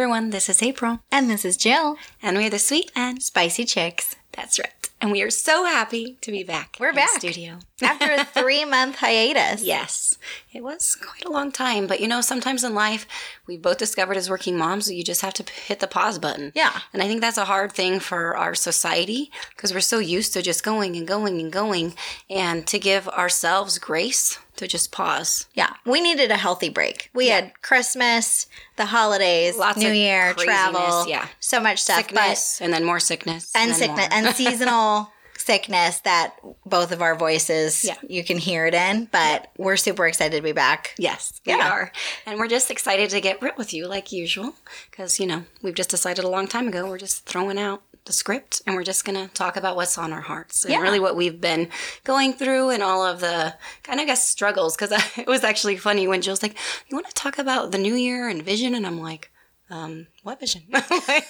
everyone, this is April, And this is Jill. and we're the Sweet and Spicy Chicks. That's right. And we are so happy to be back. We're in back. the studio. After a three month hiatus. Yes, it was quite a long time, but you know, sometimes in life, we both discovered as working moms, you just have to hit the pause button. Yeah. And I think that's a hard thing for our society because we're so used to just going and going and going, and to give ourselves grace to just pause. Yeah. We needed a healthy break. We had Christmas, the holidays, Lots New of Year, travel. yeah. So much stuff. Sickness, and then more sickness. But, and sickness and seasonal sickness that both of our voices, Yeah. you can hear it in. But we're super excited to be back. Yes, we are. And we're just excited to get real with you like usual because, you know, we've just decided a long time ago we're just throwing out the script and we're just going to talk about what's on our hearts and Yeah. really what we've been going through and all of the kind of, I guess, struggles. Because it was actually funny when Jill's like, You want to talk about the new year and vision? And I'm like, um, what vision? I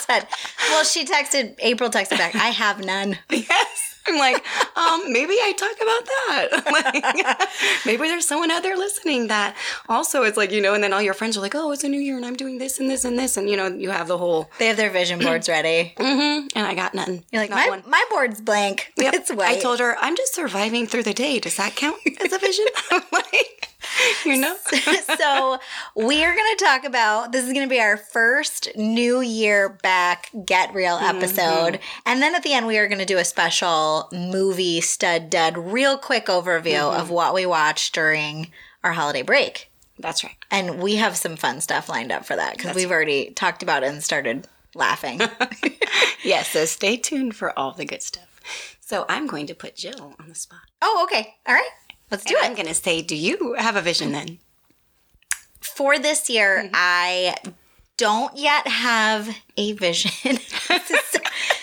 said, well, she texted, April texted back, I have none. yes. I'm like, um, maybe I talk about that. like, maybe there's someone out there listening that also is like, you know, and then all your friends are like, oh, it's a new year and I'm doing this and this and this. And, you know, you have the whole, They have their vision boards ready. mm-hmm, and I got nothing. You're like, Not my, one. my board's blank. Yep. It's white. I told her, I'm just surviving through the day. Does that count as a vision? like, you know? so we are going to talk about this is going to be our first new year back get real Mm-hmm. episode and then at the end we are going to do a special movie stud dud real quick overview Mm-hmm. of what we watched during our holiday break That's right. and we have some fun stuff lined up for that because we've already talked about it and started laughing Yes, so stay tuned for all the good stuff. So I'm going to put Jill on the spot. oh okay all right let's do And it I'm going to say, do you have a vision then? for this year, Mm-hmm. I don't yet have a vision. it's,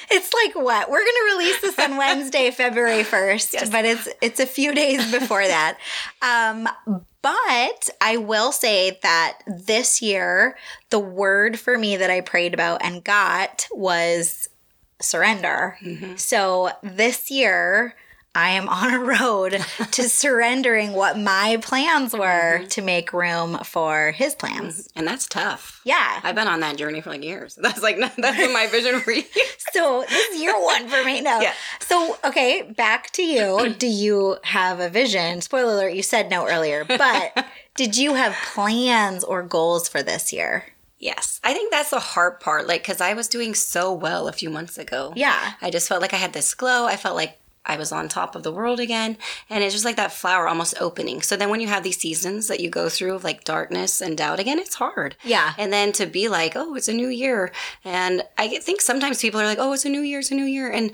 it's like what we're going to release this on Wednesday, February first, Yes. but it's it's a few days before that. Um, but I will say that this year, the word for me that I prayed about and got was surrender. Mm-hmm. So this year, I am on a road to surrendering what my plans were Mm-hmm. to make room for his plans. And that's tough. Yeah. I've been on that journey for like years. That's like that's been my vision for you. So this is your one for me. No. Yeah. So okay, back to you. Do you have a vision? Spoiler alert, you said no earlier, but did you have plans or goals for this year? Yes, I think that's the hard part. Like, because I was doing so well a few months ago. Yeah. I just felt like I had this glow. I felt like I was on top of the world again. And it's just like that flower almost opening. So then when you have these seasons that you go through of like darkness and doubt again, it's hard. Yeah. And then to be like, oh, it's a new year. And I think sometimes people are like, oh, it's a new year, it's a new year. And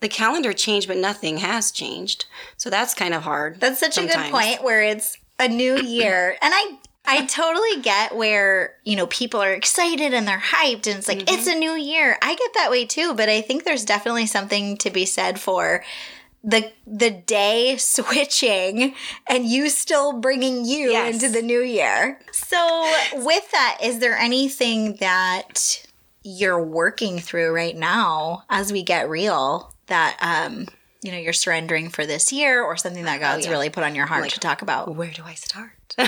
the calendar changed, but nothing has changed. So that's kind of hard. That's such a good point where it's a new year. And I I totally get where, you know, people are excited and they're hyped and it's like it's a new year. I get that way too, but I think there's definitely something to be said for the the day switching and you still bringing you Yes. into the new year. So, with that, is there anything that you're working through right now as we get real that um you know you're surrendering for this year or something that oh, God's yeah. really put on your heart Like, to talk about? where do I start?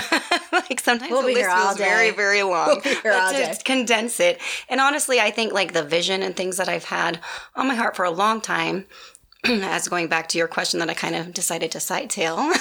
like sometimes We'll the be list here all feels very, day. very long. We'll be here but to day. condense it. And honestly, I think like the vision and things that I've had on my heart for a long time, as going back to your question that I kind of decided to sightail.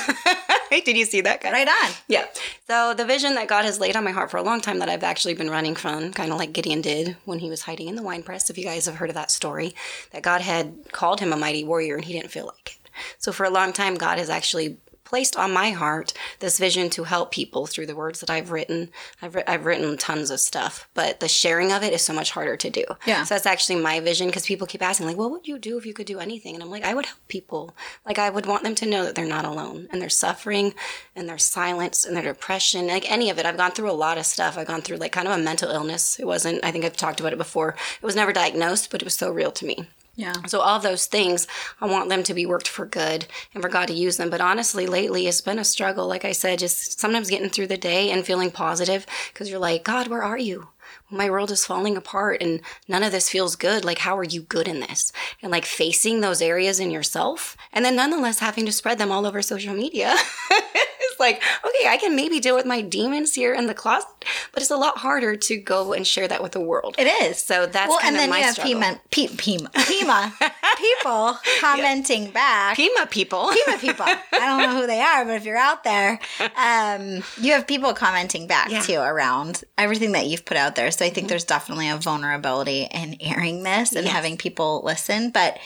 Did you see that? Guy? Right on. Yeah. So the vision that God has laid on my heart for a long time that I've actually been running from, kind of like Gideon did when he was hiding in the wine press. If you guys have heard of that story, that God had called him a mighty warrior and he didn't feel like it. So for a long time, God has actually placed on my heart this vision to help people through the words that I've written. I've, writ- I've written tons of stuff, but the sharing of it is so much harder to do. Yeah. So that's actually my vision because people keep asking, like, what would you do if you could do anything? And I'm like, I would help people. Like, I would want them to know that they're not alone and their suffering and their silence and their depression, like any of it. I've gone through a lot of stuff. I've gone through like kind of a mental illness. It wasn't, I think I've talked about it before. It was never diagnosed, but it was so real to me. Yeah. So all those things, I want them to be worked for good and for God to use them. But honestly, lately it's been a struggle. Like I said, just sometimes getting through the day and feeling positive because you're like, God, where are you? My world is falling apart and none of this feels good. Like, how are you good in this? And like facing those areas in yourself and then nonetheless having to spread them all over social media. like, okay, I can maybe deal with my demons here in the closet, but it's a lot harder to go and share that with the world. It is. So that's well, kind and of then my you have. Pima, P- Pima, Pima people commenting back. Pima people. Pima people. I don't know who they are, but if you're out there, um, you have people commenting back Yeah. too around everything that you've put out there. So I think there's definitely a vulnerability in airing this and Yes. having people listen. But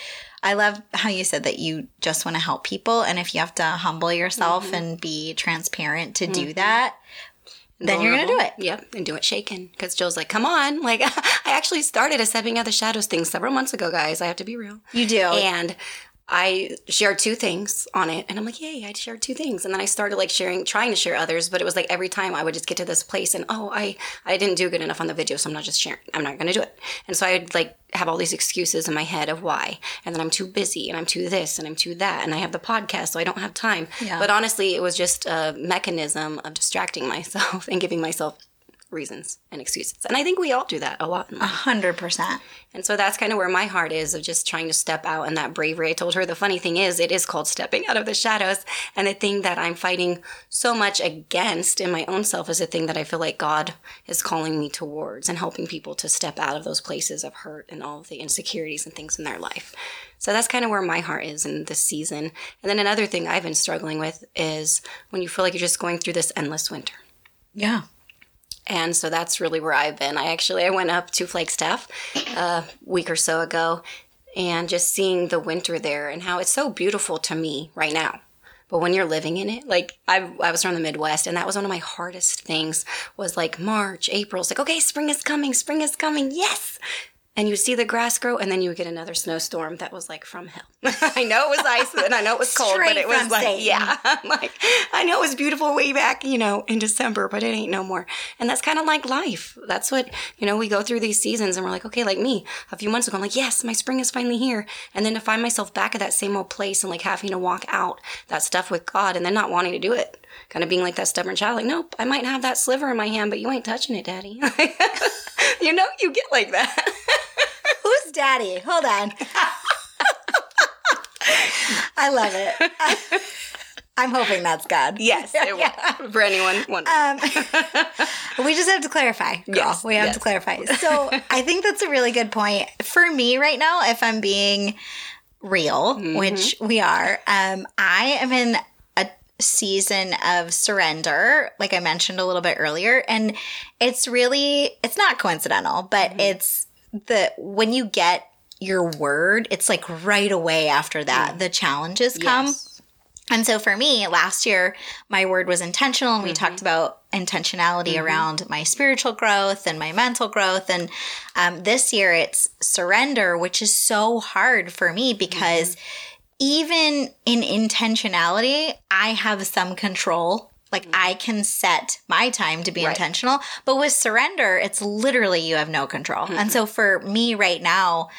I love how you said that you just want to help people. And if you have to humble yourself mm-hmm. and be transparent to do mm-hmm. that, then you're going to do it. Yep, and do it shaken. Because Jill's like, come on. Like, I actually started a Stepping Out of the Shadows thing several months ago, guys. I have to be real. You do. And I shared two things on it, and I'm like, yay, I shared two things. And then I started like sharing, trying to share others, but it was like every time I would just get to this place, and oh, I I didn't do good enough on the video, so I'm not just sharing. I'm not going to do it. And so I'd like have all these excuses in my head of why, and then I'm too busy, and I'm too this, and I'm too that, and I have the podcast, so I don't have time. Yeah. But honestly, it was just a mechanism of distracting myself and giving myself reasons and excuses. And I think we all do that a lot. A hundred percent. And so that's kind of where my heart is of just trying to step out and that bravery. I told her the funny thing is, it is called stepping out of the shadows. And the thing that I'm fighting so much against in my own self is a thing that I feel like God is calling me towards and helping people to step out of those places of hurt and all of the insecurities and things in their life. So that's kind of where my heart is in this season. And then another thing I've been struggling with is when you feel like you're just going through this endless winter. Yeah. And so that's really where I've been. I actually I went up to Flagstaff a uh, week or so ago and just seeing the winter there and how it's so beautiful to me right now. But when you're living in it, like I, I was from the Midwest, and that was one of my hardest things. Was like March, April. It's like okay, spring is coming, spring is coming, yes. And you see the grass grow, and then you would get another snowstorm that was like from hell. I know it was ice, and I know it was cold, but it was like, Satan. yeah, I'm like I know it was beautiful way back, you know, in December, but it ain't no more. And that's kind of like life. That's what you know. We go through these seasons, and we're like, okay, like me, a few months ago, I'm like, yes, my spring is finally here, and then to find myself back at that same old place and like having to walk out that stuff with God, and then not wanting to do it, kind of being like that stubborn child, like, nope, I might have that sliver in my hand, but you ain't touching it, Daddy. you know, you get like that. Who's daddy? Hold on. I love it. I'm hoping that's God. Yes, it will. For anyone wondering. Um, we just have to clarify, girl. Yes, we have yes. to clarify. So I think that's a really good point for me right now. If I'm being real, Mm-hmm. which we are, um, I am in a season of surrender, like I mentioned a little bit earlier, and it's really it's not coincidental, but Mm-hmm. it's the when you get your word, it's like right away after that the challenges come. Mm. Yes. And so for me, last year, my word was intentional, and we talked about intentionality around my spiritual growth and my mental growth. And um, this year, it's surrender, which is so hard for me because even in intentionality, I have some control. Like I mm-hmm. can set my time to be Right. intentional, but with surrender, it's literally you have no control. And so mm-hmm. for me right now,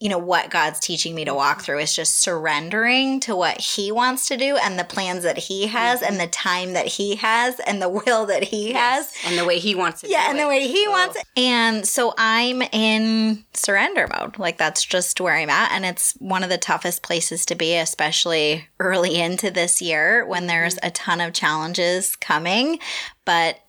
you know what God's teaching me to walk mm-hmm. through is just surrendering to what he wants to do and the plans that he has and mm-hmm. the time that he has and the will that he has. and the way he wants it. Yeah, and the way he wants it. And so I'm in surrender mode. Like that's just where I'm at. And it's one of the toughest places to be, especially early into this year when there's mm-hmm. a ton of challenges coming. But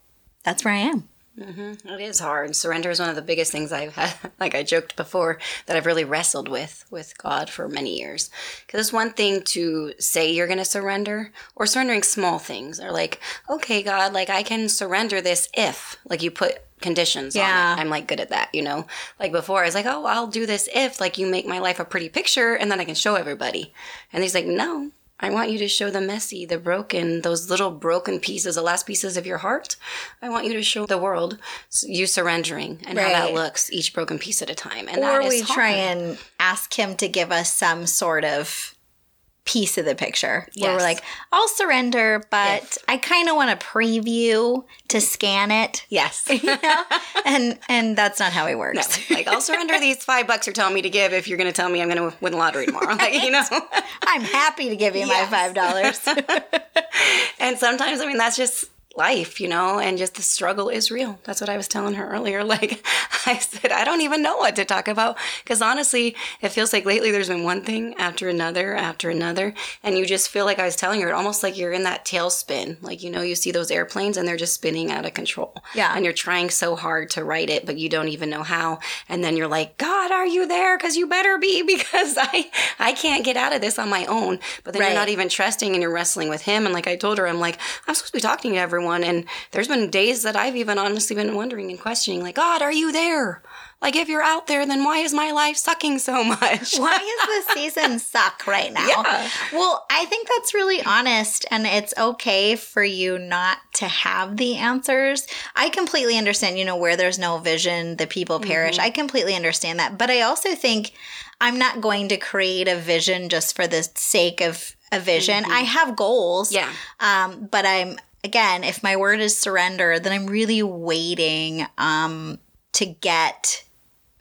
that's where I am. Mm-hmm. It is hard. Surrender is one of the biggest things I've had, like I joked before, that I've really wrestled with with God for many years. Because it's one thing to say you're going to surrender, or surrendering small things, or like, okay, God, like I can surrender this if, like you put conditions Yeah. on it. I'm like good at that, you know? Like before, I was like, oh, I'll do this if, like, you make my life a pretty picture, and then I can show everybody. And he's like, no. I want you to show the messy, the broken, those little broken pieces, the last pieces of your heart. I want you to show the world you surrendering and how that looks each broken piece at a time. And or that is we hard. try and ask him to give us some sort of piece of the picture where we're like i'll surrender but If. i kind of want to preview to scan it Yes. you know and and that's not how it works like I'll surrender these five bucks you're telling me to give if you're going to tell me I'm going to win the lottery tomorrow. Like you know. i'm happy to give you Yes. my five dollars and sometimes I mean that's just life, you know, and just the struggle is real. That's what I was telling her earlier. Like I said, I don't even know what to talk about because honestly, it feels like lately there's been one thing after another after another, and you just feel like I was telling her, almost like you're in that tailspin. Like you know, you see those airplanes and they're just spinning out of control. Yeah. and you're trying so hard to write it, but you don't even know how. And then you're like, God, are you there? Because you better be because I I can't get out of this on my own. But then Right. you're not even trusting and you're wrestling with him. And like I told her, I'm like, I'm supposed to be talking to everyone. And there's been days that I've even honestly been wondering and questioning, like, God, are you there? Like, if you're out there, then why is my life sucking so much? Why is the season suck right now? Yeah. Well, I think that's really honest, and it's okay for you not to have the answers. I completely understand, you know, where there's no vision, the people perish. Mm-hmm. I completely understand that. But I also think I'm not going to create a vision just for the sake of a vision. I have goals. Mm-hmm. Yeah. Um, but I'm again, if my word is surrender, then I'm really waiting um to get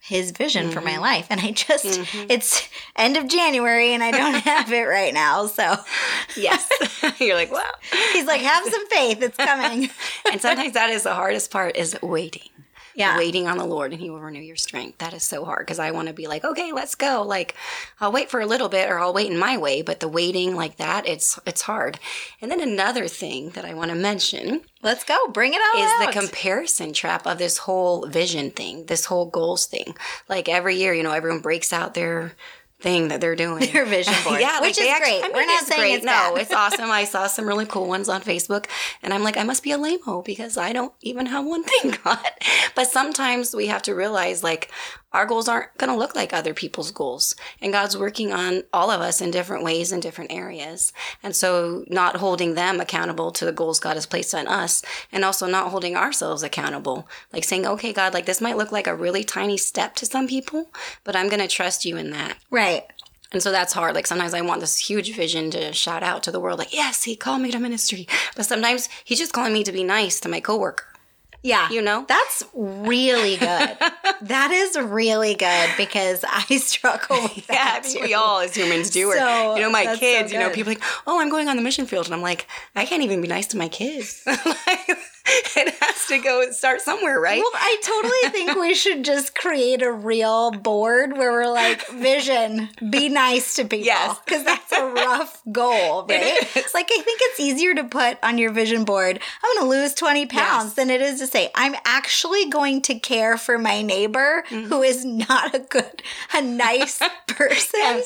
his vision for my Mm-hmm. life. And I just it's end of January and I don't have it right now. So yes. you're like, wow. he's like, have some faith, it's coming. And sometimes that is the hardest part is waiting. Yeah. waiting on the Lord and He will renew your strength. That is so hard because I want to be like, okay, let's go. Like, I'll wait for a little bit or I'll wait in my way. But the waiting like that, it's it's hard. And then another thing that I want to mention Let's go. Bring it all is out. the comparison trap of this whole vision thing, this whole goals thing. Like every year, you know, everyone breaks out their thing that they're doing. Their vision board, yeah, which like, is actually- great. I mean, We're not it's saying great. it's no, bad. it's awesome. I saw some really cool ones on Facebook, and I'm like, I must be a lame-o because I don't even have one thing, God. But sometimes we have to realize, like, our goals aren't going to look like other people's goals, and God's working on all of us in different ways in different areas, and so not holding them accountable to the goals God has placed on us, and also not holding ourselves accountable, like saying, okay, God, like this might look like a really tiny step to some people, but I'm going to trust you in that. right. And so that's hard. Like sometimes I want this huge vision to shout out to the world, like, yes, he called me to ministry. But sometimes he's just calling me to be nice to my coworker. Yeah. You know? That's really good. that is really good because I struggle with Yeah, that. too. we all as humans do. Or, So, you know, my that's so kids, you know, people like, oh, I'm going on the mission field. And I'm like, I can't even be nice to my kids. like, it has to go start somewhere, right? Well, I totally think we should just create a real board where we're like, vision, be nice to people. Yes. Because that's a rough goal, right? is. Like, I think it's easier to put on your vision board, I'm going to lose 20 pounds Yes. than it is to say, I'm actually going to care for my neighbor Mm-hmm. who is not a good, a nice person,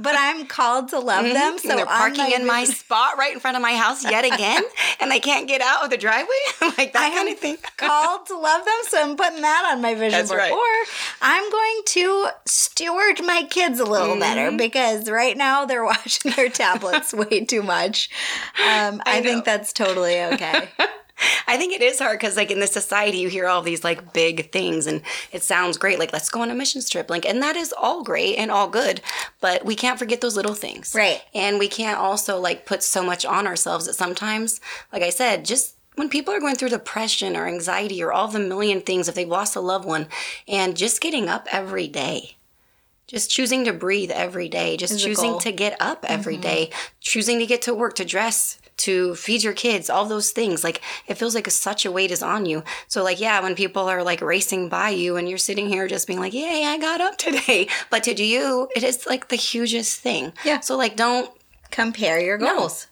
but I'm called to love them. So and they're parking in my spot right in front of my house yet again, and I can't get out of the driveway, like that I kind of thing. called to love them, so I'm putting that on my vision That's board. right. Or I'm going to steward my kids a little better Mm-hmm. because right now they're watching their tablets way too much. Um, I, I think that's totally okay. I think it is hard because, like, in this society, you hear all these like big things, and it sounds great. Like, let's go on a mission trip, like, and that is all great and all good, but we can't forget those little things, Right. And we can't also like put so much on ourselves that sometimes, like I said, just when people are going through depression or anxiety or all the million things, if they've lost a loved one, and just getting up every day. Just choosing to breathe every day, just choosing to get up every mm-hmm. day, choosing to get to work, to dress, to feed your kids, all those things. Like it feels like such a weight is on you. So like yeah, when people are like racing by you and you're sitting here just being like, "Yay, I got up today." But to you, it is like the hugest thing. Yeah. So like don't Compare your goals.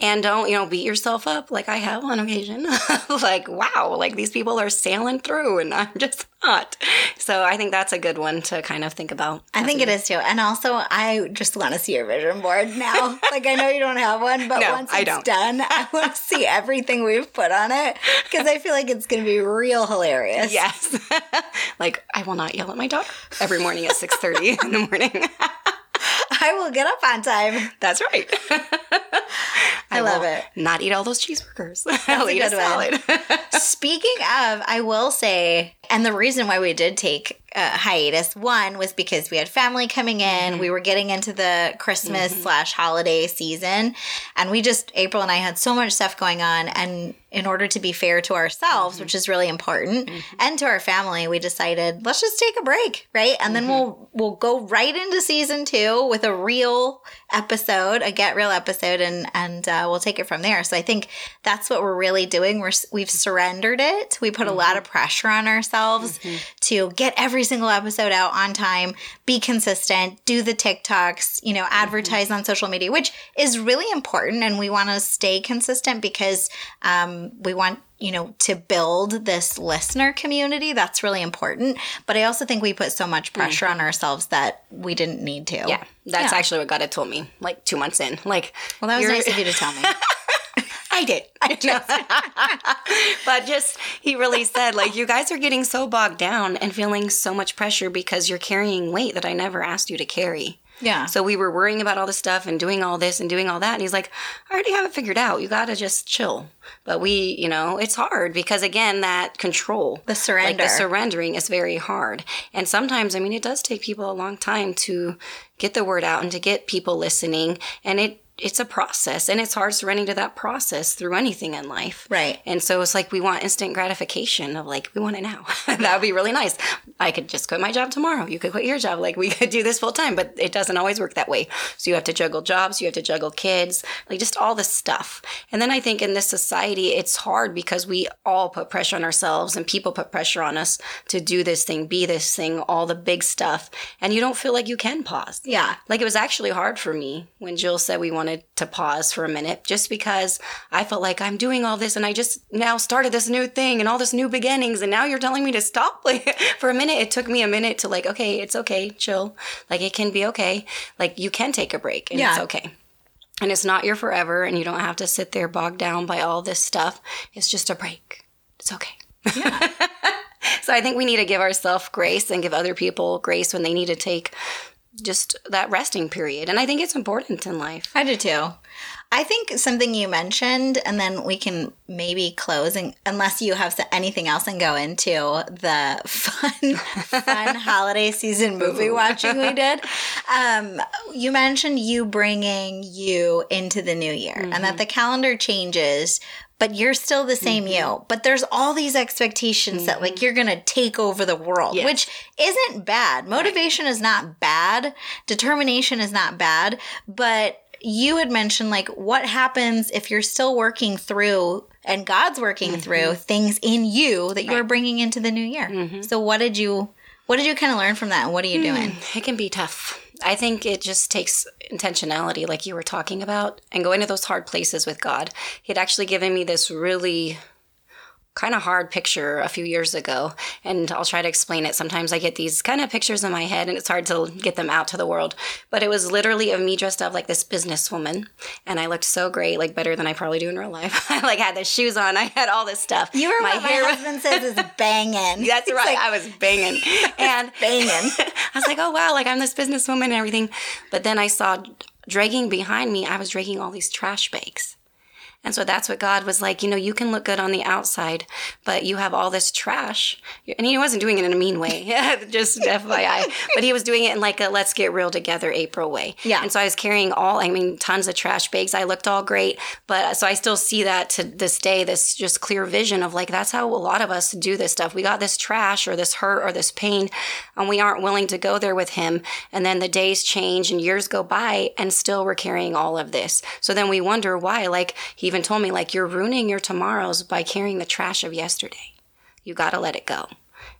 And don't, you know, beat yourself up like I have on occasion. like, wow, like these people are sailing through and I'm just not. So I think that's a good one to kind of think about. I think it is too. And also, I just want to see your vision board now. like, I know you don't have one, but No, once I it's don't. done, I want to see everything we've put on it because I feel like it's going to be real hilarious. Yes. like I will not yell at my dog every morning at 6:30 in the morning. I will get up on time. That's right. I love will it. Not eat all those cheeseburgers. I'll eat a salad. Speaking of, I will say And the reason why we did take a hiatus, one was because we had family coming in. Mm-hmm. We were getting into the Christmas mm-hmm. slash holiday season. And we just, April and I had so much stuff going on. And in order to be fair to ourselves, mm-hmm. which is really important, and to our family, we decided let's just take a break, right? And then we'll we'll go right into season two with a real episode, a get real episode, and and uh, we'll take it from there. So I think that's what we're really doing. We're we've surrendered it. We put a lot of pressure on ourselves to get every single episode out on time, be consistent, do the TikToks, you know, advertise on social media, which is really important, and we want to stay consistent because um, we want you know to build this listener community that's really important but i also think we put so much mm-hmm. pressure on ourselves that we didn't need to Yeah, that's Yeah. actually what God had told me like two months in. Like, well that was nice of you to tell me I did. I did. but just, he really said, like, you guys are getting so bogged down and feeling so much pressure because you're carrying weight that I never asked you to carry. Yeah So we were worrying about all this stuff and doing all this and doing all that. And he's like, I already have it figured out. You got to just chill. But we, you know, it's hard because, again, that control, The like surrender. the surrendering is very hard. And sometimes, I mean, it does take people a long time to get the word out and to get people listening. And it, it's a process and it's hard surrendering to that process through anything in life. Right. And so it's like we want instant gratification of like, we want it now. that would be really nice. I could just quit my job tomorrow. You could quit your job. Like we could do this full time, but it doesn't always work that way. So you have to juggle jobs, you have to juggle kids, like just all this stuff. And then I think in this society, it's hard because we all put pressure on ourselves and people put pressure on us to do this thing, be this thing, all the big stuff. And you don't feel like you can pause. yeah Like it was actually hard for me when Jill said we wanted to pause for a minute just because I felt like I'm doing all this and I just now started this new thing and all this new beginnings and now you're telling me to stop like for a minute. It took me a minute to like okay it's okay chill. Like it can be okay. Like you can take a break and it's okay. And it's not your forever and you don't have to sit there bogged down by all this stuff. It's just a break. It's okay. Yeah. so I think we need to give ourselves grace and give other people grace when they need to take just that resting period. And I think it's important in life. I do too. I think something you mentioned, and then we can maybe close, and, unless you have anything else, and go into the fun, fun holiday season movie watching we did. Um, you mentioned you bringing you into the new year, and that mm-hmm. the calendar changes. But you're still the same you. Mm-hmm. But there's all these expectations that like mm-hmm. you're gonna take over the world, Yes. which isn't bad. Motivation is not bad. Determination is not bad. But you had mentioned like what happens if you're still working through and God's working mm-hmm. through things in you that you're bringing into the new year. Mm-hmm. So what did you what did you kind of learn from that and what are you hmm, doing? It can be tough. I think it just takes intentionality, like you were talking about, and going to those hard places with God. He had actually given me this really kind of hard picture a few years ago, and I'll try to explain it. Sometimes I get these kind of pictures in my head, and it's hard to get them out to the world. But it was literally of me dressed up like this businesswoman, and I looked so great, like better than I probably do in real life. I like had the shoes on, I had all this stuff. You were my hair my was husband says is banging. that's right. I was banging. And banging. I was like, oh wow, like I'm this businesswoman and everything. But then I saw dragging behind me, I was dragging all these trash bags. And so that's what God was like, you know, you can look good on the outside, but you have all this trash. And he wasn't doing it in a mean way, just FYI. But he was doing it in like a let's get real together April way. Yeah. And so I was carrying all, I mean, tons of trash bags. I looked all great. But so I still see that to this day, this just clear vision of like, that's how a lot of us do this stuff. We got this trash or this hurt or this pain, and we aren't willing to go there with him. And then the days change and years go by, and still we're carrying all of this. So then we wonder why. Like, he even told me, like, you're ruining your tomorrows by carrying the trash of yesterday. You got to let it go.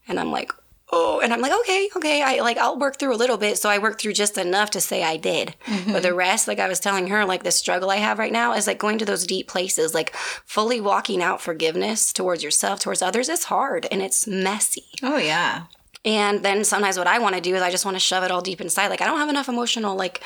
And I'm like, oh, and I'm like, okay, okay, I like I'll work through a little bit. So I worked through just enough to say I did. Mm-hmm. But the rest, like I was telling her, like the struggle I have right now is like going to those deep places, like fully walking out forgiveness towards yourself, towards others. It's hard and it's messy. Oh yeah. And then sometimes what I want to do is I just want to shove it all deep inside. Like I don't have enough emotional like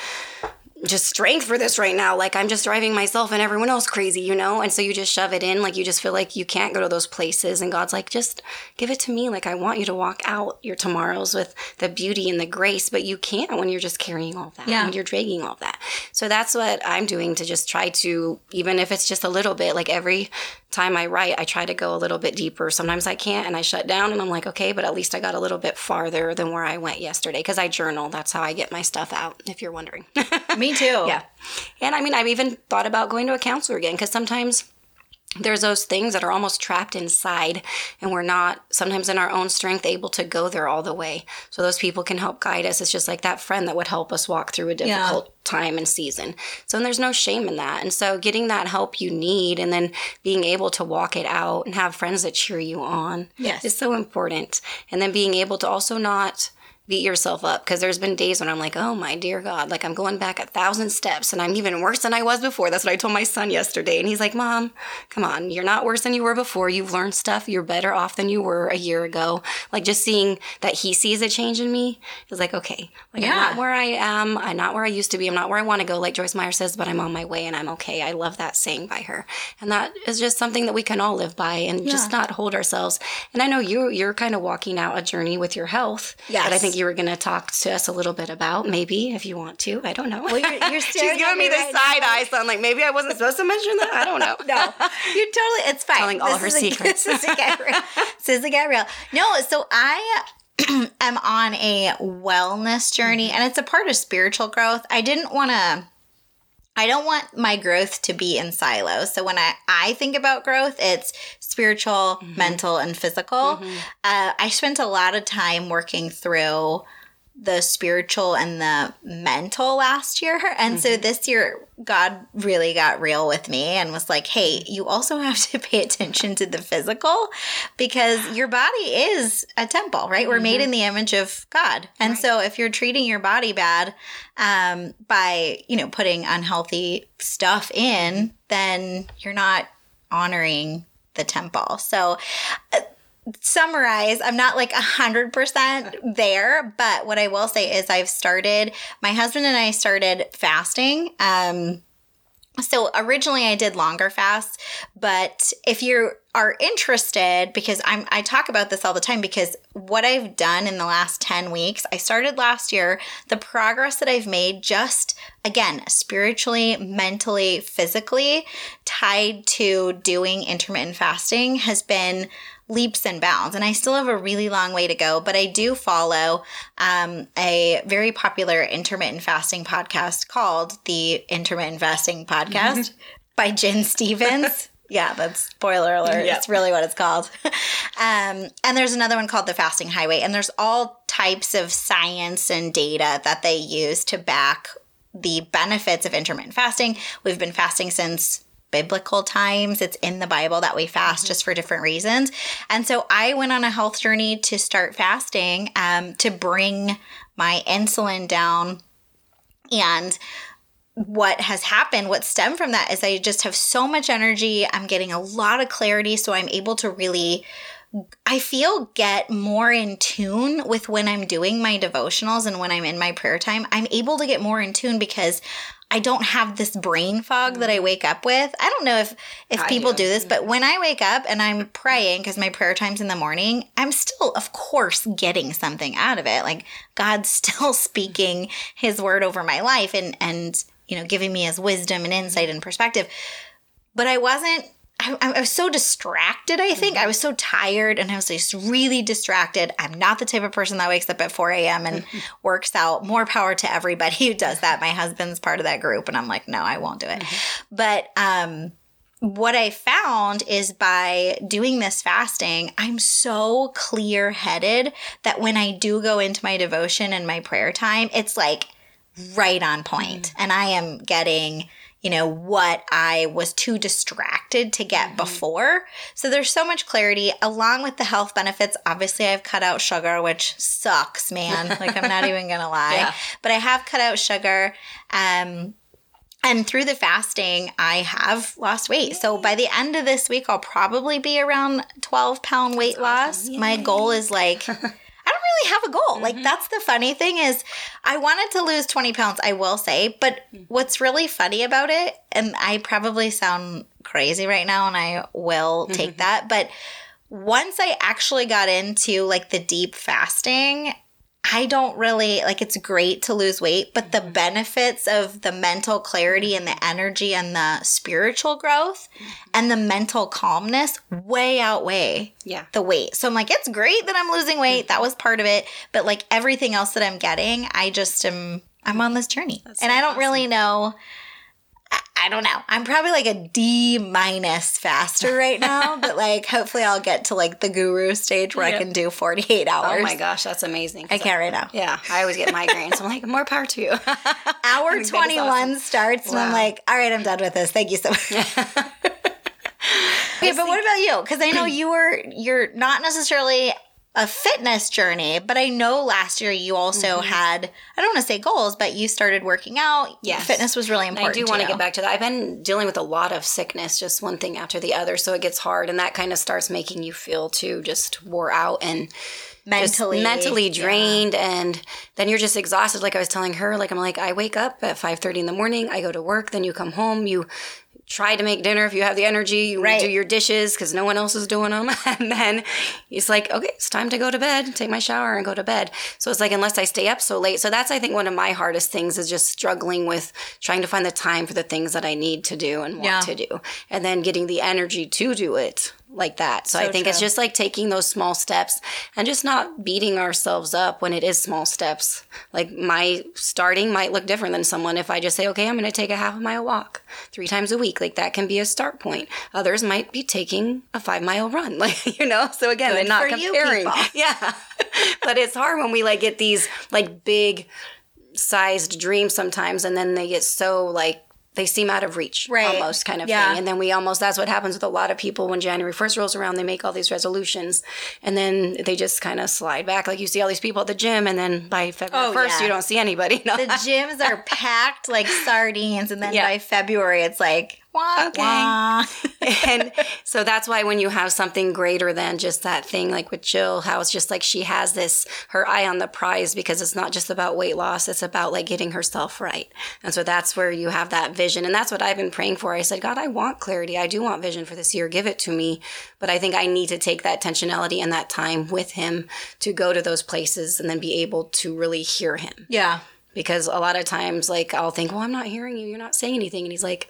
just strength for this right now. Like I'm just driving myself and everyone else crazy, you know? And so you just shove it in. Like you just feel like you can't go to those places. And God's like, just give it to me. Like I want you to walk out your tomorrows with the beauty and the grace, but you can't when you're just carrying all that. Yeah. When you're dragging all that. So that's what I'm doing to just try to, even if it's just a little bit, like every time I write, I try to go a little bit deeper. Sometimes I can't and I shut down and I'm like, okay, but at least I got a little bit farther than where I went yesterday because I journal. That's how I get my stuff out, if you're wondering. Me too. yeah. And I mean, I've even thought about going to a counselor again because sometimes there's those things that are almost trapped inside and we're not sometimes in our own strength able to go there all the way so those people can help guide us it's just like that friend that would help us walk through a difficult yeah. time and season so and there's no shame in that and so getting that help you need and then being able to walk it out and have friends that cheer you on yes. is so important and then being able to also not beat yourself up because there's been days when I'm like, oh my dear God, like I'm going back a thousand steps and I'm even worse than I was before. That's what I told my son yesterday. And he's like, Mom, come on, you're not worse than you were before. You've learned stuff. You're better off than you were a year ago. Like just seeing that he sees a change in me is like, okay, like yeah. I'm not where I am. I'm not where I used to be. I'm not where I want to go, like Joyce Meyer says, but I'm on my way and I'm okay. I love that saying by her. And that is just something that we can all live by and yeah. just not hold ourselves. And I know you, you're kind of walking out a journey with your health yes. that I think you were going to talk to us a little bit about, maybe if you want to. I don't know. Well, you're, you're She's giving me, the right side now. eye, so I'm like, maybe I wasn't supposed to mention that. I don't know. no, you're totally. It's fine. Telling all this her secrets. A, this is a get real. This is a get real. No, so I am on a wellness journey, and it's a part of spiritual growth. I didn't want to I don't want my growth to be in silos. So when I, I think about growth, it's spiritual, mm-hmm. mental, and physical. Mm-hmm. Uh, I spent a lot of time working through the spiritual and the mental last year. And mm-hmm. so this year, God really got real with me and was like, hey, you also have to pay attention to the physical because your body is a temple, right? Mm-hmm. We're made mm-hmm. in the image of God. And right. so if you're treating your body bad um, by, you know, putting unhealthy stuff in, then you're not honoring the temple. So, uh, summarize, I'm not like a hundred percent there, but what I will say is I've started, my husband and I started fasting. Um, so originally I did longer fasts, but if you are interested, because I'm I talk about this all the time because what I've done in the last 10 weeks, I started last year, the progress that I've made just again, spiritually, mentally, physically, tied to doing intermittent fasting has been leaps and bounds. And I still have a really long way to go, but I do follow um, a very popular intermittent fasting podcast called the Intermittent Fasting Podcast by Gin Stephens. yeah, that's spoiler alert. Yep. It's really what it's called. um, and there's another one called the Fasting Highway. And there's all types of science and data that they use to back the benefits of intermittent fasting. We've been fasting since biblical times. It's in the Bible that we fast mm-hmm. just for different reasons. And so I went on a health journey to start fasting um, to bring my insulin down. And what has happened, what stemmed from that is I just have so much energy. I'm getting a lot of clarity. So I'm able to really I feel get more in tune with when I'm doing my devotionals and when I'm in my prayer time. I'm able to get more in tune because I don't have this brain fog that I mm-hmm. wake up with. I don't know if if I people do. do this, but when I wake up and I'm praying because my prayer time's in the morning, I'm still of course getting something out of it. Like God's still speaking his word over my life and and you know, giving me his wisdom and insight and perspective. But I wasn't I, I, was so distracted, I think. Mm-hmm. I was so tired and I was just really distracted. I'm not the type of person that wakes up at 4 a.m. and mm-hmm. works out. More power to everybody who does that. My husband's part of that group. And I'm like, no, I won't do it. Mm-hmm. But um, what I found is by doing this fasting, I'm so clear headed that when I do go into my devotion and my prayer time, it's like right on point. Mm-hmm. And I am getting you know, what I was too distracted to get mm-hmm. before. So there's so much clarity along with the health benefits. Obviously, I've cut out sugar, which sucks, man. like, I'm not even going to lie. Yeah. But I have cut out sugar. Um, and through the fasting, I have lost weight. So by the end of this week, I'll probably be around 12 pound weight That's loss. Awesome. My goal is like really have a goal. Mm-hmm. Like that's the funny thing is I wanted to lose 20 pounds, I will say, but mm-hmm. what's really funny about it, and I probably sound crazy right now and I will take mm-hmm. that, but once I actually got into like the deep fasting, I don't really like it's great to lose weight, but the mm-hmm. benefits of the mental clarity and the energy and the spiritual growth mm-hmm. and the mental calmness way outweigh Yeah. the weight. So I'm like, it's great that I'm losing weight. Mm-hmm. That was part of it. But like everything else that I'm getting, I just am I'm on this journey. and so I don't really know I, I don't know. I'm probably like a D minus faster right now, but like hopefully I'll get to like the guru stage where. I can do 48 hours. Oh my gosh, that's amazing. I can't right now. Yeah, I always get migraines. I'm like, more power to you. Hour 21 awesome. starts and I'm like, all right, I'm done with this. Thank you so much. Okay, but what about you? Because I know you were you're not necessarily a fitness journey, but I know last year you also had I don't want to say goals, but you started working out. Mm-hmm. Yes. fitness was really important. I do want to get back to that. I've been dealing with a lot of sickness, just one thing after the other. So it gets hard, and that kind of starts making you feel too just wore out and mentally mentally yeah. drained and then you're just exhausted like i was telling her like i'm like i wake up at 5.30 in the morning i go to work then you come home you try to make dinner if you have the energy you Right. do your dishes because no one else is doing them and then it's like okay it's time to go to bed take my shower and go to bed. So it's like unless i stay up so late. So that's i think one of my hardest things is just struggling with trying to find the time for the things that i need to do and want Yeah. to do. And then getting the energy to do it like that. So, i So think it's just like taking those small steps and just not beating ourselves up when it is small steps. Like my starting might look different than someone if i just say okay i'm going to take a half a mile walk three times a week. Like that can be a start point. Others might be taking a five mile run like you know? So again Good they're not comparing. yeah. But it's hard when we like get these like big sized dreams sometimes and then they get so like they seem out of reach Right. almost kind of Yeah. thing and then we almost that's what happens with a lot of people when january 1st rolls around they make all these resolutions and then they just kind of slide back like you see all these people at the gym and then by february Oh, 1st yeah. you don't see anybody. The gyms are packed like sardines, and then Yeah. by February it's like wah, wah. and so that's why when you have something greater than just that thing, like with Jill, how it's just like she has this her eye on the prize because it's not just about weight loss, it's about like getting herself right. And so that's where you have that vision. And that's what I've been praying for. I said, God, I want clarity. I do want vision for this year. Give it to me. But I think I need to take that intentionality and that time with him to go to those places and then be able to really hear him Yeah. because a lot of times like i'll think well i'm not hearing you you're not saying anything and he's like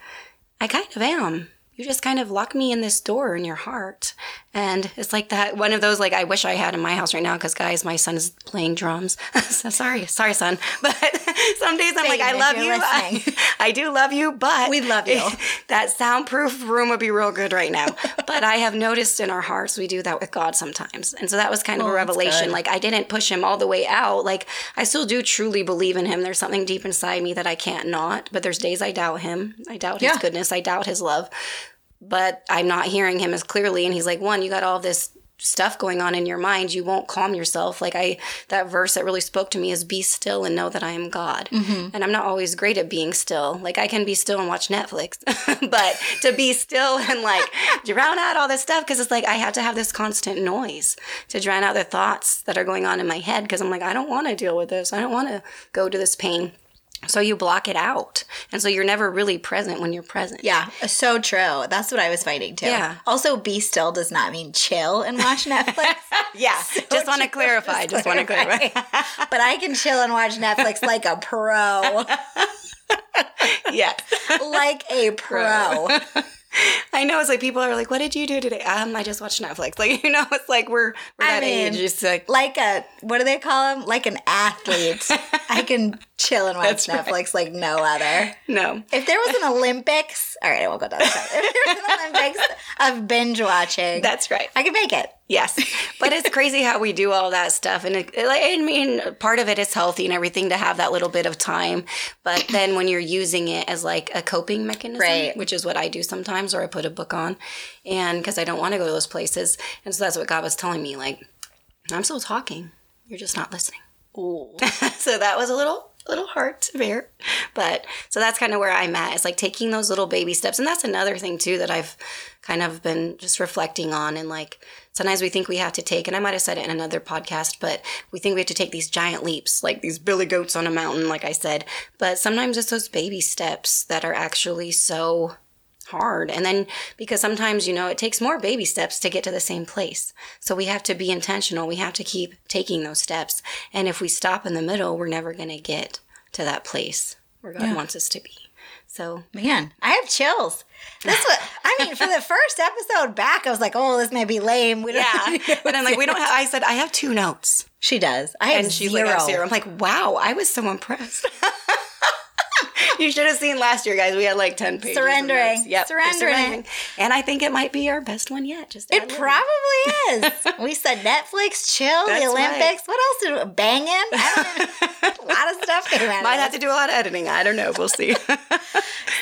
i kind of am you just kind of lock me in this door in your heart and it's like that one of those like i wish i had in my house right now because guys my son is playing drums so sorry sorry son but some days i'm like i love you're I. I do love you but We love you. that soundproof room would be real good right now but i have noticed in our hearts we do that with god sometimes and so that was kind of Oh, a revelation like I didn't push him all the way out. Like I still do truly believe in him. There's something deep inside me that I can't not. But there's days I doubt him. I doubt his Yeah. goodness. I doubt his love. But I'm not hearing him as clearly. And he's like, one, you got all this stuff going on in your mind. You won't calm yourself. Like I, that verse that really spoke to me is be still and know that I am God. Mm-hmm. And I'm not always great at being still. Like I can be still and watch Netflix, but to be still and like drown out all this stuff because it's like I have to have this constant noise to drown out the thoughts that are going on in my head because I'm like I don't want to deal with this. I don't want to go to this pain. So you block it out. And so you're never really present when you're present. Yeah, so true. That's what I was fighting too. Yeah. Also, be still does not mean chill and watch Netflix. Yeah. just want to clarify. Just want to clarify. but I can chill and watch Netflix like a pro. yeah. like a pro. I know it's like people are like, "What did you do today?" Um, I just watched Netflix. Like you know, it's like we're we're I that mean, age. It's like Like a what do they call them? Like an athlete. I can chill and watch That's right. Netflix like no other. no. If there was an Olympics, all right, I won't go down. If there was an Olympics of binge watching, That's right. I can make it. Yes, but it's crazy how we do all that stuff, and it, I mean, part of it is healthy and everything to have that little bit of time. But then when you're using it as like a coping mechanism, Right. which is what I do sometimes, or I put a book on, and because I don't want to go to those places, and so that's what God was telling me. Like, I'm still talking, you're just not listening. Ooh. so that was a little little hard to bear. But so that's kind of where i'm at it's like taking those little baby steps. And that's another thing too that i've kind of been just reflecting on and like sometimes we think we have to take and i might have said it in another podcast but we think we have to take these giant leaps like these billy goats on a mountain like i said. But sometimes it's those baby steps that are actually so hard. And then because sometimes, you know, it takes more baby steps to get to the same place. So we have to be intentional. We have to keep taking those steps. And if we stop in the middle, we're never going to get to that place where God wants us to be. So Man, I have chills. That's what I mean, for the first episode back, I was like, oh, this may be lame. We don't yeah. but I'm like, we don't have, I said, I have two notes. She does. I have And she's zero. like, I have zero. I'm like, wow, I was so impressed. you should have seen last year, guys. We had like 10 pages. Surrendering. Yep. we're Surrendering. And I think it might be our best one yet. Just It probably is. we said Netflix, chill, That's the right. Olympics. What else did we banging? A lot of stuff came out. Might have to do a lot of editing. I don't know. We'll see.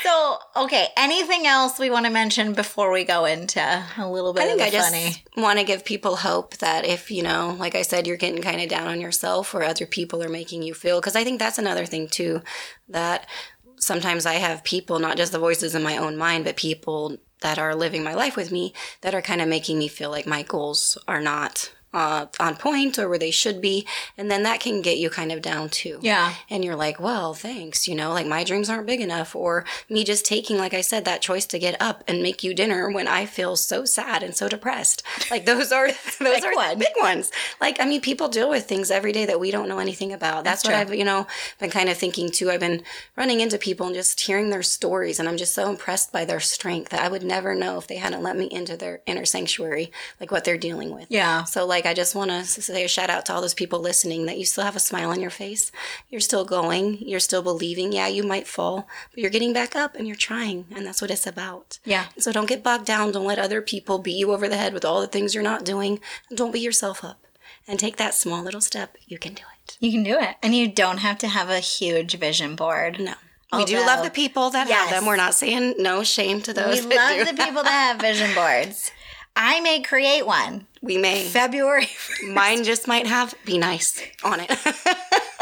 So, okay, anything else we want to mention before we go into a little bit I think of I the just want to give people hope that if, you know, like I said, you're getting kind of down on yourself or other people are making you feel, because I think that's another thing too, that sometimes I have people, not just the voices in my own mind, but people that are living my life with me that are kind of making me feel like my goals are not uh, on point or where they should be. And then that can get you kind of down too. Yeah. And you're like, well, thanks, you know, like my dreams aren't big enough. Or me just taking, like I said, that choice to get up and make you dinner when I feel so sad and so depressed. Like those are those Big are one. big ones. Like, I mean, people deal with things every day that we don't know anything about. That's, what true. I've, you know, been kind of thinking too. I've been running into people and just hearing their stories, and I'm just so impressed by their strength that I would never know if they hadn't let me into their inner sanctuary, like what they're dealing with. Yeah. So, like, I just want to say a shout out to all those people listening that you still have a smile on your face. You're still going. You're still believing. Yeah, you might fall, but you're getting back up and you're trying. And that's what it's about. Yeah. So, don't get bogged down. Don't let other people beat you over the head with all the things you're not doing. Don't beat yourself up. And take that small little step. You can do it. You can do it. And you don't have to have a huge vision board. No. We do love the people that Yes. have them. We're not saying no shame to those We love the people that have vision boards. I may create one we may. February. Mine just might have be nice on it.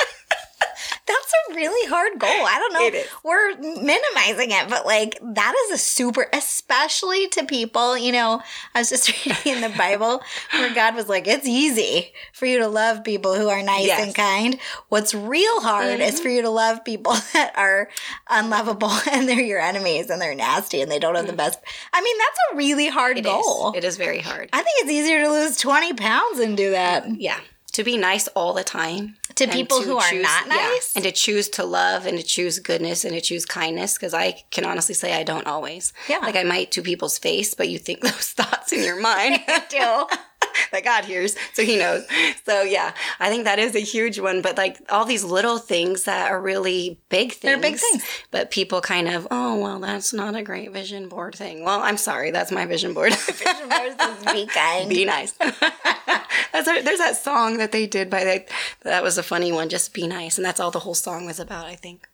That's a really hard goal. I don't know. Is. We're minimizing it, but like that is a super, especially to people. You know, I was just reading in the Bible where God was like, "It's easy for you to love people who are nice Yes. and kind. What's real hard is mm-hmm. for you to love people that are unlovable and they're your enemies and they're nasty and they don't have the mm. best." I mean, that's a really hard It is. goal. It is very hard. I think it's easier to lose twenty pounds and do that. yeah to be nice all the time To and people who are not yeah, nice? and to choose to love and to choose goodness and to choose kindness because i can honestly say i don't always Yeah. like i might to people's face but you think those thoughts in your mind i Do. that god hears so he knows so yeah i think that is a huge one but like all these little things that are really big things They're big things. but people kind of oh well that's not a great vision board thing well i'm sorry that's my vision board Vision boards is be kind. be nice. that's a, there's that song that they did by that. That was a funny one. Just be nice, and that's all the whole song was about. I think.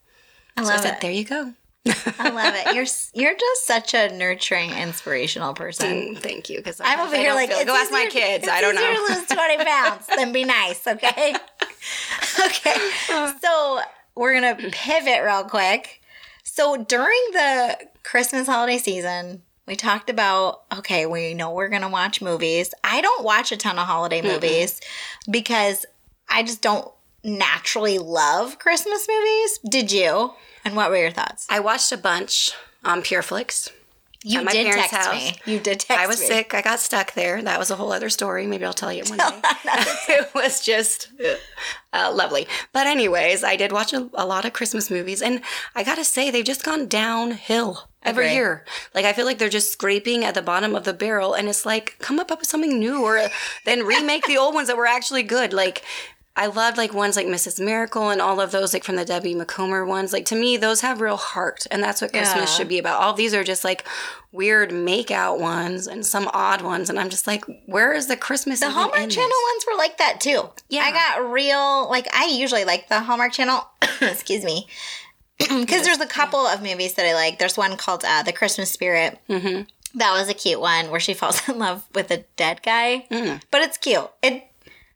I So I love said, it. there you go. I love it. You're you're just such a nurturing, inspirational person. Mm, thank you. Because I'm over here like, go ask my kids. I don't know. to lose twenty pounds than be nice. Okay. okay. So we're gonna pivot real quick. So during the Christmas holiday season, we talked about okay, we know we're gonna watch movies. I don't watch a ton of holiday movies because I just don't naturally love Christmas movies. Did you? And what were your thoughts? I watched a bunch on PureFlix. You did text house. me. You did text I was me. sick. I got stuck there. That was a whole other story. Maybe I'll tell you one day. it was just uh, lovely. But anyways, I did watch a, a lot of Christmas movies, and I gotta say they've just gone downhill every Agree. year. Like I feel like they're just scraping at the bottom of the barrel, and it's like come up, up with something new, or then remake the old ones that were actually good. Like. I loved like ones like Mrs. Miracle and all of those like from the Debbie Macomber ones. Like to me, those have real heart, and that's what Christmas Yeah. should be about. All these are just like weird make out ones and some odd ones, and I'm just like, where is the Christmas? The Hallmark Channel this? ones were like that too. Yeah. I got real, like, I usually like the Hallmark Channel. Excuse me. Because there's a couple of movies that I like. There's one called uh, The Christmas Spirit. Mm-hmm. That was a cute one where she falls in love with a dead guy. Mm. But it's cute. It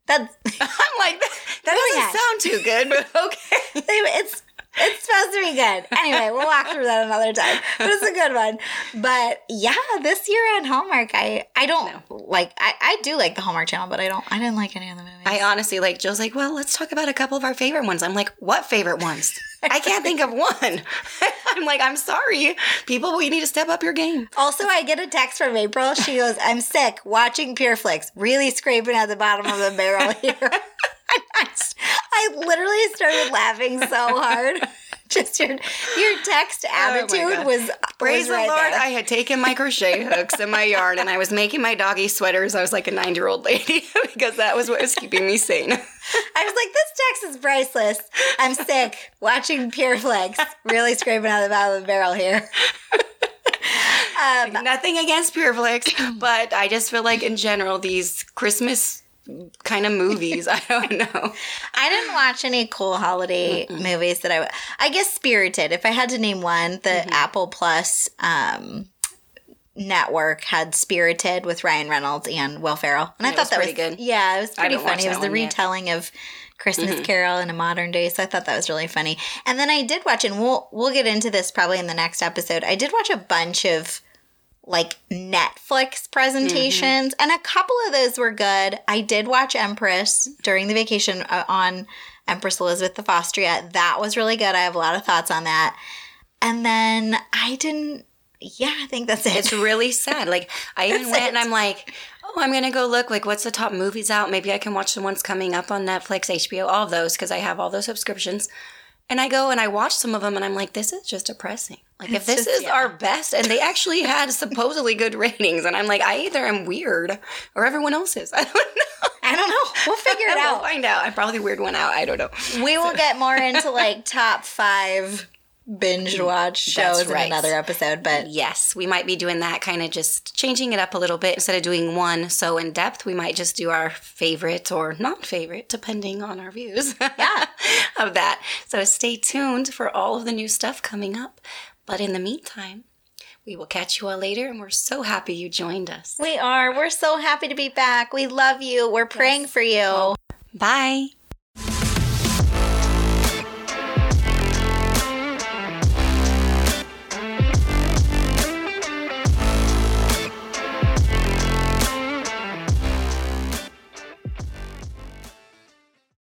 that's I'm like, that Really doesn't sound too good, but okay. it's It's supposed to be good. Anyway, we'll walk through that another time. But it's a good one. But yeah, this year on Hallmark, I I don't like I, I do like the Hallmark channel, but I don't I didn't like any of the movies. I honestly like Jill's like, well, let's talk about a couple of our favorite ones. I'm like, what favorite ones? I can't think of one. I'm like, I'm sorry. People, we need to step up your game. also, I get a text from April. She goes, "I'm sick. Watching Pure Flix, really scraping at the bottom of the barrel here." I, literally started laughing so hard. Just your your text attitude Oh was Praise was the Lord, there. I had taken my crochet hooks in my yard and I was making my doggy sweaters. I was like a nine year old lady because that was what was keeping me sane. I was like, this text is priceless. I'm sick. Watching Pure Flix. Really scraping out the bottom of the barrel here. Um, Nothing against Pureflix, but I just feel like in general, these Christmas kind of movies, I don't know. I didn't watch any cool holiday movies that I. I guess Spirited. If I had to name one, the Mm-hmm. Apple Plus um, network had Spirited with Ryan Reynolds and Will Ferrell, and I thought was that pretty was good. Yeah, it was pretty funny. It was the one yet. retelling of Christmas Mm-hmm. Carol in a modern day, so I thought that was really funny. And then I did watch, and we'll we'll get into this probably in the next episode. I did watch a bunch of like Netflix presentations, and a couple of those were good. I did watch Empress during the vacation uh, on Empress Elizabeth of Austria. That was really good. I have a lot of thoughts on that. And then I didn't. Yeah, I think that's it. It's really sad. Like I even went and. I'm like, oh, I'm gonna go look. Like, what's the top movies out? Maybe I can watch the ones coming up on Netflix, HBO, all of those because I have all those subscriptions. And I go and I watch some of them, and I'm like, this is just depressing. Like, if this just- is yeah. our best, and they actually had supposedly good ratings, and I'm like, I either am weird or everyone else is. I don't know. I don't know. We'll figure it we'll out. find out. I'm probably the weird one out. I don't know. We will get more into like top five binge mm, watch shows right. in another episode, but Yes, we might be doing that kind of just changing it up a little bit. Instead of doing one so in depth, we might just do our favorite or not favorite, depending on our views Yeah. of that. So stay tuned for all of the new stuff coming up. But in the meantime, we will catch you all later, and we're so happy you joined us. we are. We're so happy to be back. We love you. We're praying for you. Bye.